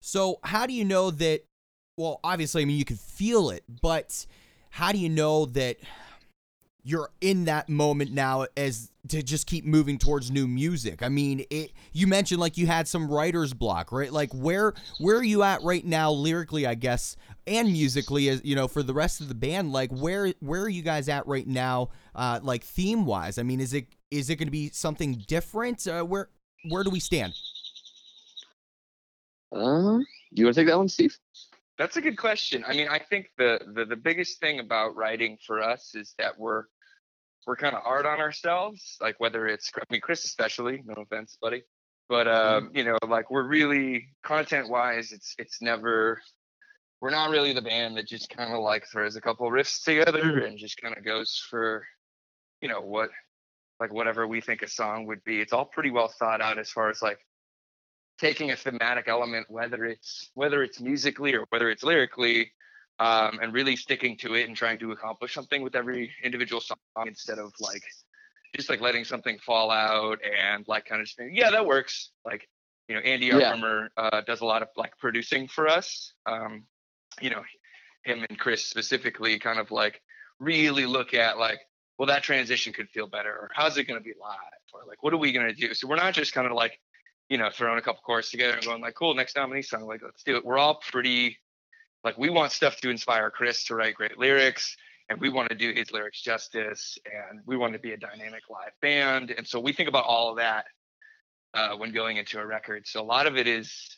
So, how do you know that? Well, obviously, I mean, you can feel it, but how do you know that you're in that moment now as to just keep moving towards new music? I mean, it, you mentioned like you had some writer's block, right? Like, where where are you at right now, lyrically, I guess, and musically, as you know, for the rest of the band? Like, where where are you guys at right now, uh, like theme wise? I mean, is it is it going to be something different? Uh, where where do we stand? Uh, you want to take that one, Steve? That's a good question. I mean, I think the, the the biggest thing about writing for us is that we're we're kind of hard on ourselves. Like whether it's I mean Chris especially, no offense, buddy, but um, you know, like we're really content wise, it's it's never we're not really the band that just kind of like throws a couple riffs together and just kind of goes for you know what like whatever we think a song would be. It's all pretty well thought out as far as like taking a thematic element, whether it's whether it's musically or whether it's lyrically, um, and really sticking to it and trying to accomplish something with every individual song instead of like just like letting something fall out and like kind of just being, yeah, that works. Like, you know, Andy Yeah. Armour uh, does a lot of like producing for us. Um, you know, him and Chris specifically kind of like really look at like, well, that transition could feel better, or how's it going to be live, or like, what are we going to do? So we're not just kind of like, you know, throwing a couple chords together and going like, cool, next nominee song, like, let's do it. We're all pretty, like, we want stuff to inspire Chris to write great lyrics, and we want to do his lyrics justice, and we want to be a dynamic live band, and so we think about all of that uh, when going into a record. So a lot of it is,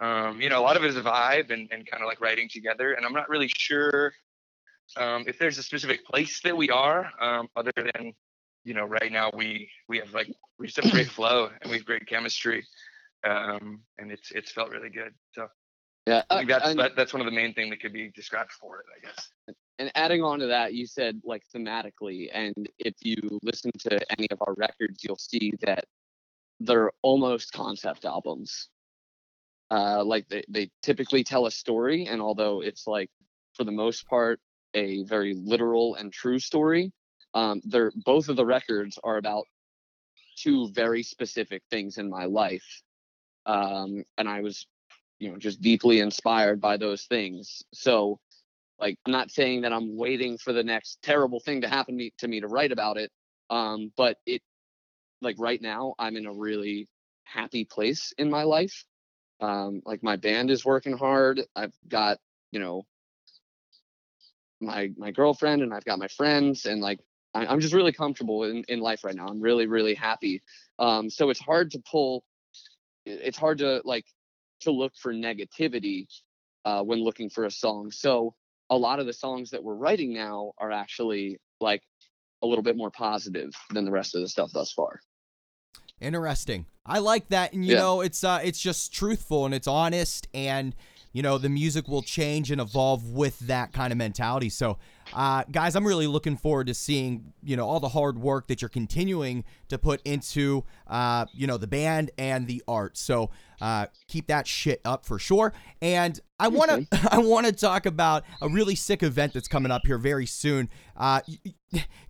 um, you know, a lot of it is vibe and, and kind of like writing together. And I'm not really sure um, if there's a specific place that we are, um, other than, you know, right now we we have like we just have great [CLEARS THROAT] flow and we have great chemistry, um, and it's it's felt really good. So Yeah, I think that's and, that, that's one of the main thing that could be described for it, I guess. and adding on to that, you said like thematically, and if you listen to any of our records, you'll see that they're almost concept albums. Uh, like they, they typically tell a story, and although it's like for the most part a very literal and true story, um, they're both of the records are about two very specific things in my life, um, and I was, you know, just deeply inspired by those things. So, like, I'm not saying that I'm waiting for the next terrible thing to happen me, to me to write about it, um, but it, like, right now, I'm in a really happy place in my life. Um, like, my band is working hard. I've got, you know, my my girlfriend and I've got my friends and like I, I'm just really comfortable in, in life right now. I'm really really happy. Um, so it's hard to pull. It's hard to like to look for negativity uh, when looking for a song. So a lot of the songs that we're writing now are actually like a little bit more positive than the rest of the stuff thus far. Interesting. I like that, and you Yeah. know, it's uh, it's just truthful and it's honest, and you know, the music will change and evolve with that kind of mentality. So, uh, guys, I'm really looking forward to seeing you know all the hard work that you're continuing to put into uh, you know the band and the art. So, uh, keep that shit up for sure. And I want to [LAUGHS] I want to talk about a really sick event that's coming up here very soon. Uh,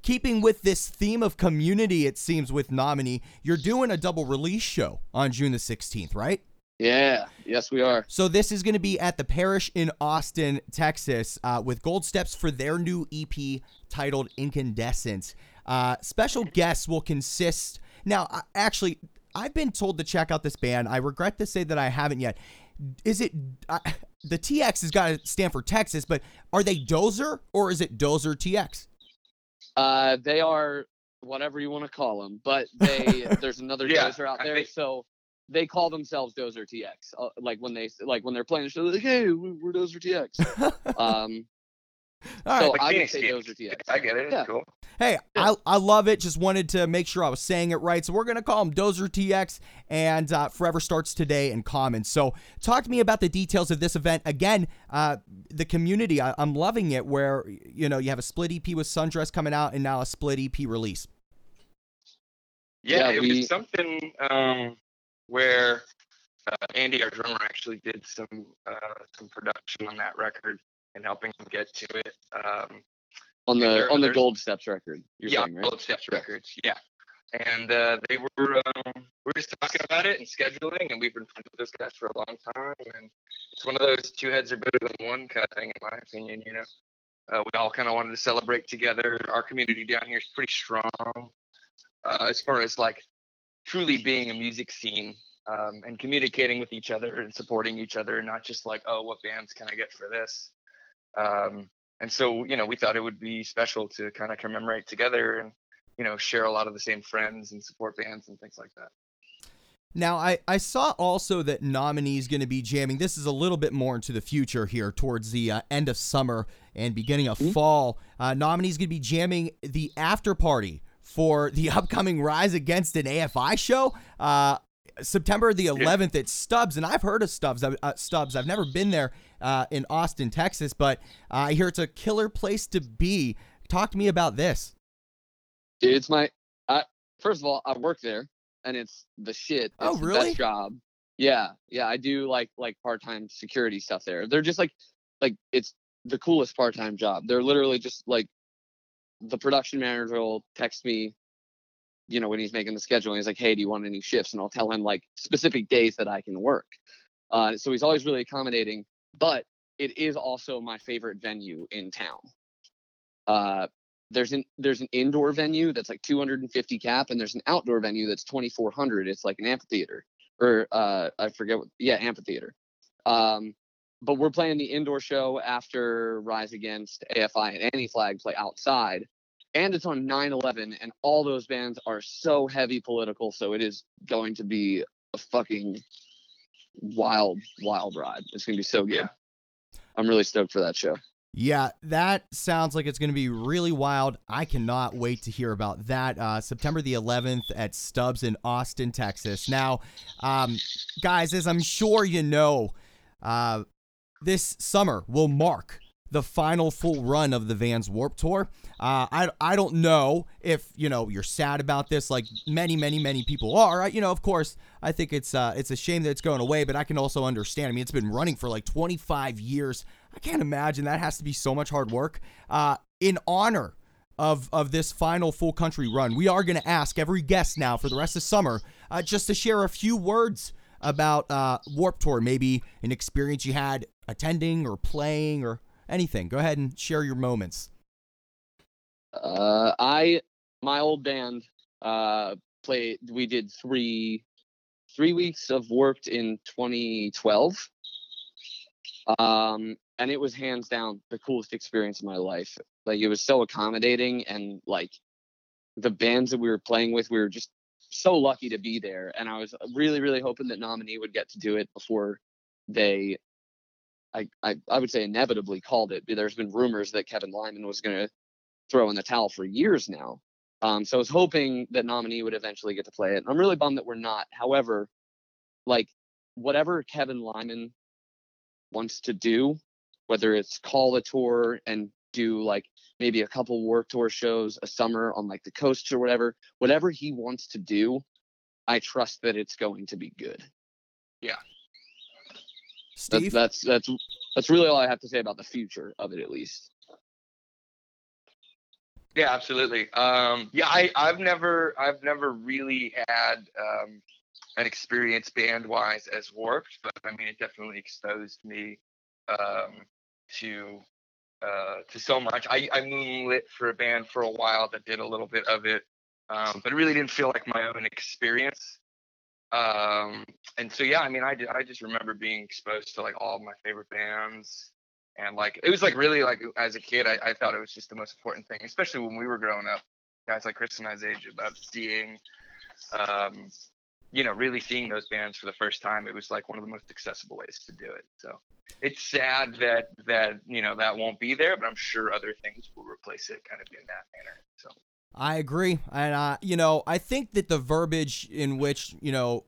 keeping with this theme of community, it seems with Nominee, you're doing a double release show on June the 16th, right? Yeah. Yes, we are. So this is going to be at the Parish in Austin, Texas, uh, with Gold Steps for their new EP titled Incandescent. Uh, special guests will consist. Now, I- actually, I've been told to check out this band. I regret to say that I haven't yet. Is it uh, the TX has got to stand for Texas, but are they Dozer or is it Dozer TX? Uh, they are whatever you want to call them, but they [LAUGHS] there's another Yeah, Dozer out there, think- so they call themselves Dozer TX. Uh, like when they like when they're playing the show, they're like, "Hey, we- we're Dozer TX." [LAUGHS] um, All So right. I would say Phoenix. Dozer TX. I get it. It's Yeah. cool. Hey, I, I love it. Just wanted to make sure I was saying it right. So we're going to call them Dozer TX and uh, Forever Starts Today in common. So talk to me about the details of this event. Again, uh, the community, I, I'm loving it where, you know, you have a split EP with Sundress coming out and now a split EP release. Yeah, Yeah, it was something um, where uh, Andy, our drummer, actually did some uh, some production on that record and helping him get to it. Um, on the there- on the Gold Steps record. You're yeah, saying, right? Gold Steps Records. Yeah, and uh, they were um, we were just talking about it and scheduling, and we've been friends with those guys for a long time, and it's one of those two heads are better than one kind of thing, in my opinion. You know, uh, we all kind of wanted to celebrate together. Our community down here is pretty strong uh, as far as like truly being a music scene um, and communicating with each other and supporting each other, not just like, oh, what bands can I get for this? Um, and so, you know, we thought it would be special to kind of commemorate together and, you know, share a lot of the same friends and support bands and things like that. Now, I, I saw also that Nominee is going to be jamming. This is a little bit more into the future here, towards the uh, end of summer and beginning of fall. Uh, Nominee is going to be jamming the after party for the [LAUGHS] upcoming Rise Against an AFI show. Uh, September the 11th at Stubbs, and I've heard of Stubbs. Uh, Stubbs, I've never been there uh, in Austin, Texas, but I hear it's a killer place to be. Talk to me about this. Dude, it's my. I, first of all, I work there, and it's the shit. It's Oh, the really? best job. Yeah, yeah. I do like like part time security stuff there. They're just like like it's the coolest part time job. They're literally just like the production manager will text me, you know, when he's making the schedule. And he's like, "Hey, do you want any shifts?" And I'll tell him like specific days that I can work. Uh, so he's always really accommodating. But it is also my favorite venue in town. Uh, there's an there's an indoor venue that's like 250 cap, and there's an outdoor venue that's 2400. It's like an amphitheater, or uh, I forget what. Yeah, amphitheater. Um, but we're playing the indoor show after Rise Against AFI and Anti Flag play outside, and it's on 9/11, and all those bands are so heavy political, so it is going to be a fucking wild, wild ride. It's gonna be so good. Yeah. I'm really stoked for that show. Yeah, that sounds like it's going to be really wild. I cannot wait to hear about that. Uh, September the 11th at Stubbs in Austin, Texas. Now, um, guys, as I'm sure you know, uh, this summer will mark the final full run of the Vans Warp Tour. Uh, I, I don't know if you know you're sad about this, like many many many people are. I, you know, of course, I think it's uh, it's a shame that it's going away, but I can also understand. I mean, it's been running for like 25 years. I can't imagine that has to be so much hard work. Uh, in honor of of this final full country run, we are going to ask every guest now for the rest of summer uh, just to share a few words about uh, Warp Tour, maybe an experience you had attending or playing or anything. Go ahead and share your moments. Uh, I my old band uh played. We did three three weeks of Warped in 2012. Um, and it was hands down the coolest experience of my life. Like it was so accommodating and like the bands that we were playing with, we were just so lucky to be there. And I was really, really hoping that nominee would get to do it before they I, I I would say inevitably called it. There's been rumors that Kevin Lyman was going to throw in the towel for years now. Um, so I was hoping that nominee would eventually get to play it. And I'm really bummed that we're not. However, like whatever Kevin Lyman wants to do, whether it's call a tour and do like maybe a couple Warped Tour shows a summer on like the coast or whatever, whatever he wants to do, I trust that it's going to be good. yeah Steve? that's that's that's really all I have to say about the future of it, at least. Yeah, absolutely. Um, yeah, I, I've never, I've never really had um, an experience band-wise as Warped, but I mean, it definitely exposed me um, to uh, to so much. I, I moonlit for a band for a while that did a little bit of it, um, but it really didn't feel like my own experience. Um, and so, yeah, I mean, I, did, I just remember being exposed to like all my favorite bands and like it was like really like as a kid I, I thought it was just the most important thing especially when we were growing up guys like chris and i's age about seeing um you know really seeing those bands for the first time it was like one of the most accessible ways to do it so it's sad that that you know that won't be there but i'm sure other things will replace it kind of in that manner so I agree. And, uh, you know, I think that the verbiage in which, you know,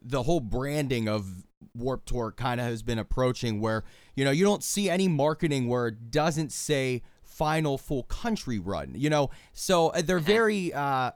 the whole branding of Warp Tour kind of has been approaching where, you know, you don't see any marketing where it doesn't say final full country run, you know? So uh, they're very, uh,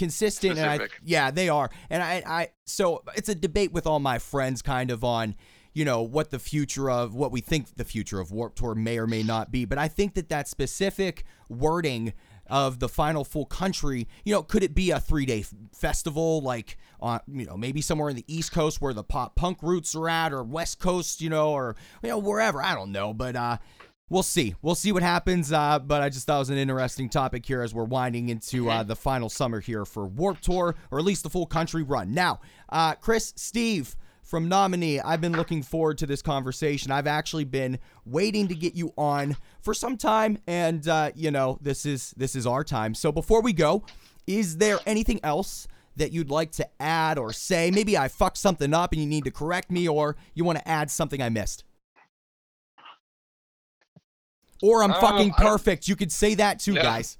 consistent and I, yeah they are. And I, I so it's a debate with all my friends kind of on you know what the future of what we think the future of Warp Tour may or may not be. But I think that that specific wording of the final full country you know could it be a three day f- festival like on you know maybe somewhere in the east coast where the pop punk roots are at or west coast you know or you know wherever. I don't know but uh We'll see. We'll see what happens. Uh, but I just thought it was an interesting topic here as we're winding into uh, the final summer here for Warp Tour, or at least the full country run. Now, uh, Chris, Steve from Nominee, I've been looking forward to this conversation. I've actually been waiting to get you on for some time, and uh, you know this is this is our time. So before we go, is there anything else? That you'd like to add or say? Maybe I fucked something up and you need to correct me, or you want to add something I missed. Or I'm Um, fucking I perfect. You could say that too, Yeah. guys.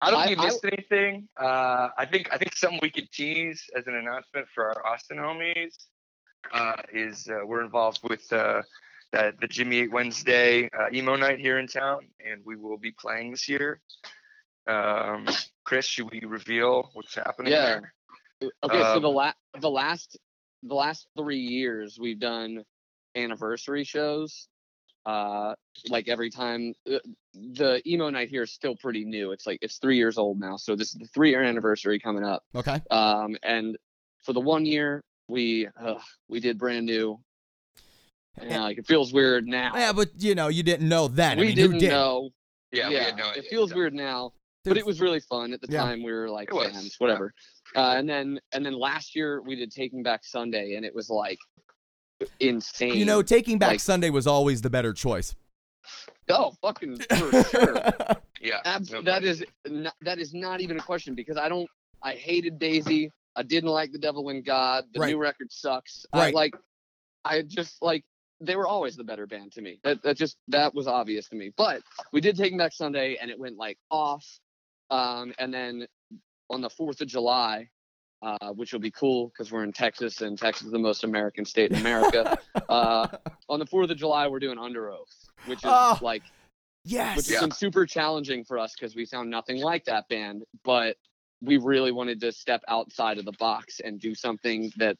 I don't I- think you I- missed anything. Uh, I think I think something we could tease as an announcement for our Austin homies uh, is uh, we're involved with uh, the, the Jimmy Eight Wednesday uh, emo night here in town, and we will be playing this year. Um, Chris, should we reveal what's happening Yeah. there? Okay, so the Um, la- the last the last three years we've done anniversary shows. Uh, like every time uh, the emo night here is still pretty new. It's like it's three years old now, so this is the three year anniversary coming up. Okay. Um, and for the one year we uh, we did brand new. And like it feels weird now. Yeah, but you know, you didn't know then. we I mean, didn't did? know. Yeah, we had no it feels so- weird now, but it was really fun at the Yeah. time. We were like It was, fans, yeah. whatever. Uh, and then and then last year we did Taking Back Sunday, and it was like insane. You know, taking back like- Sunday was always the better choice. oh fucking [LAUGHS] for sure. Yeah, Abs- no that question. is not, that is not even a question because I don't. I hated Daisy. I didn't like The Devil in God. The Right. new record sucks. Right. I like. I just like they were always the better band to me. That that just that was obvious to me. But we did Taking Back Sunday, and it went like off. Um, and then on the Fourth of July, uh, which will be cool because we're in Texas, and Texas is the most American state in America. [LAUGHS] uh, on the Fourth of July, we're doing Under Oath, which is Oh, like yes. which has been super challenging for us because we sound nothing like that band. But we really wanted to step outside of the box and do something that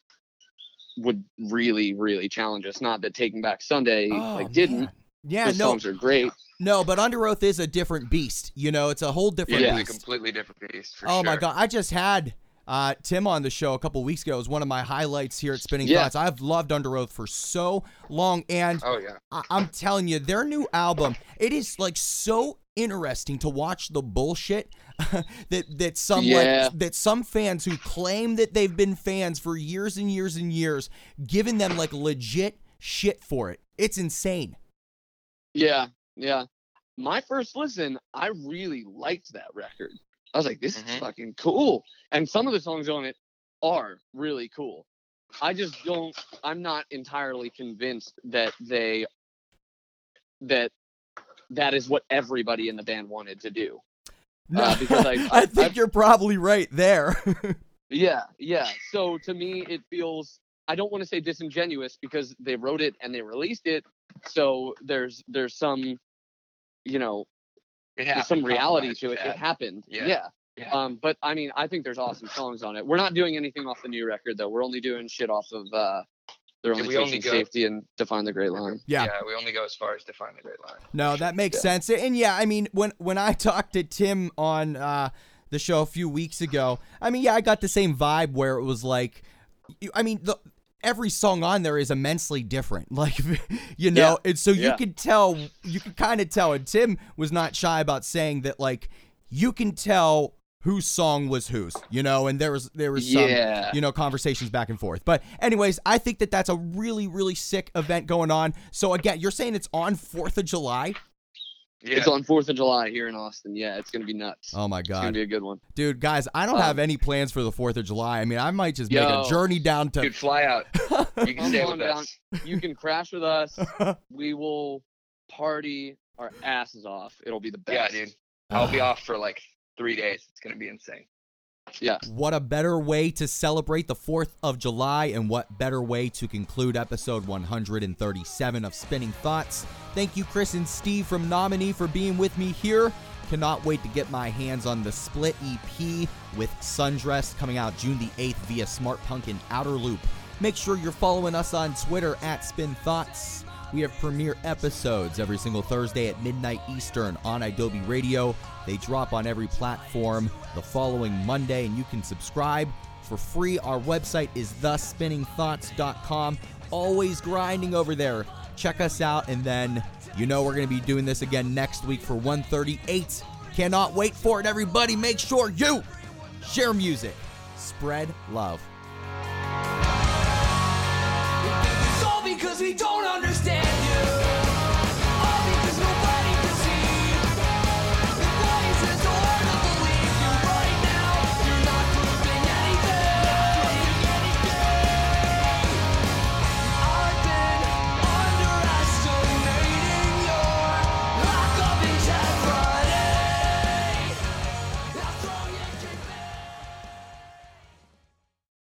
would really, really challenge us. Not that Taking Back Sunday Oh, like didn't. man. Yeah, Those no, songs are great. no, but Under Oath is a different beast. You know, it's a whole different Yeah, Yeah. a beast. completely different beast. For Oh my god, I just had uh, Tim on the show a couple weeks ago. Was one of my highlights here at Spinning Yeah. Thoughts. I've loved Under Oath for so long, and Oh yeah. I- I'm telling you, their new album, it is like so interesting to watch the bullshit [LAUGHS] that that some Yeah. like that some fans who claim that they've been fans for years and years and years, giving them like legit shit for it. It's insane. Yeah, yeah. My first listen, I really liked that record. I was like, this is Mhm. fucking cool. And some of the songs on it are really cool. I just don't, I'm not entirely convinced that they that that is what everybody in the band wanted to do. No, Uh, because I- [LAUGHS] I I- think I've- you're probably right there. [LAUGHS] Yeah, yeah. So to me, it feels I don't want to say disingenuous because they wrote it and they released it. So there's there's some, you know, there's some reality to it. with It happened. Yeah. Yeah. Yeah. Um, but I mean, I think there's awesome songs on it. We're not doing anything off the new record though. We're only doing shit off of uh, their Yeah, only we only go- safety and define the great line. yeah. yeah, we only go as far as define the great line. No, that makes Yeah. sense. And yeah, I mean, when when I [LAUGHS] talked to Tim on uh, the show a few weeks ago, I mean, yeah, I got the same vibe where it was like, I mean, the every song on there is immensely different. [LAUGHS] Like, you know, and so you Yeah. can tell, you can kind of tell. And Tim was not shy about saying that, like, you can tell whose song was whose, you know, and there was there was some Yeah. you know, conversations back and forth. But anyways, I think that that's a really, really sick event going on. So again, you're saying it's on Fourth of July? Yeah. It's on Fourth of July here in Austin. Yeah, it's gonna be nuts. Oh my god, it's gonna be a good one. dude, guys, I don't Um, have any plans for the Fourth of July. I mean, I might just make a journey down to. Dude, fly out. [LAUGHS] You can stay with down. us. You can crash with us. [LAUGHS] we will party our asses off. It'll be the Yeah, best. dude. I'll be off for like three days. It's gonna be insane. What a better way to celebrate the 4th of July, and what better way to conclude episode 137 of Spinning Thoughts. Thank you, Chris and Steve from Nominee, for being with me here. Cannot wait to get my hands on the split EP with Sundress coming out June the 8th via Smart Punk and Outer Loop. Make sure you're following us on Twitter at Spin Thoughts. We have premiere episodes every single Thursday at midnight Eastern on idobi Radio. They drop on every platform the following Monday, and you can subscribe for free. Our website is thespinningthoughts.com. Always grinding over there. Check us out, and then you know we're going to be doing this again next week for 138. Cannot wait for it, everybody. Make sure you share music, spread love we don't understand.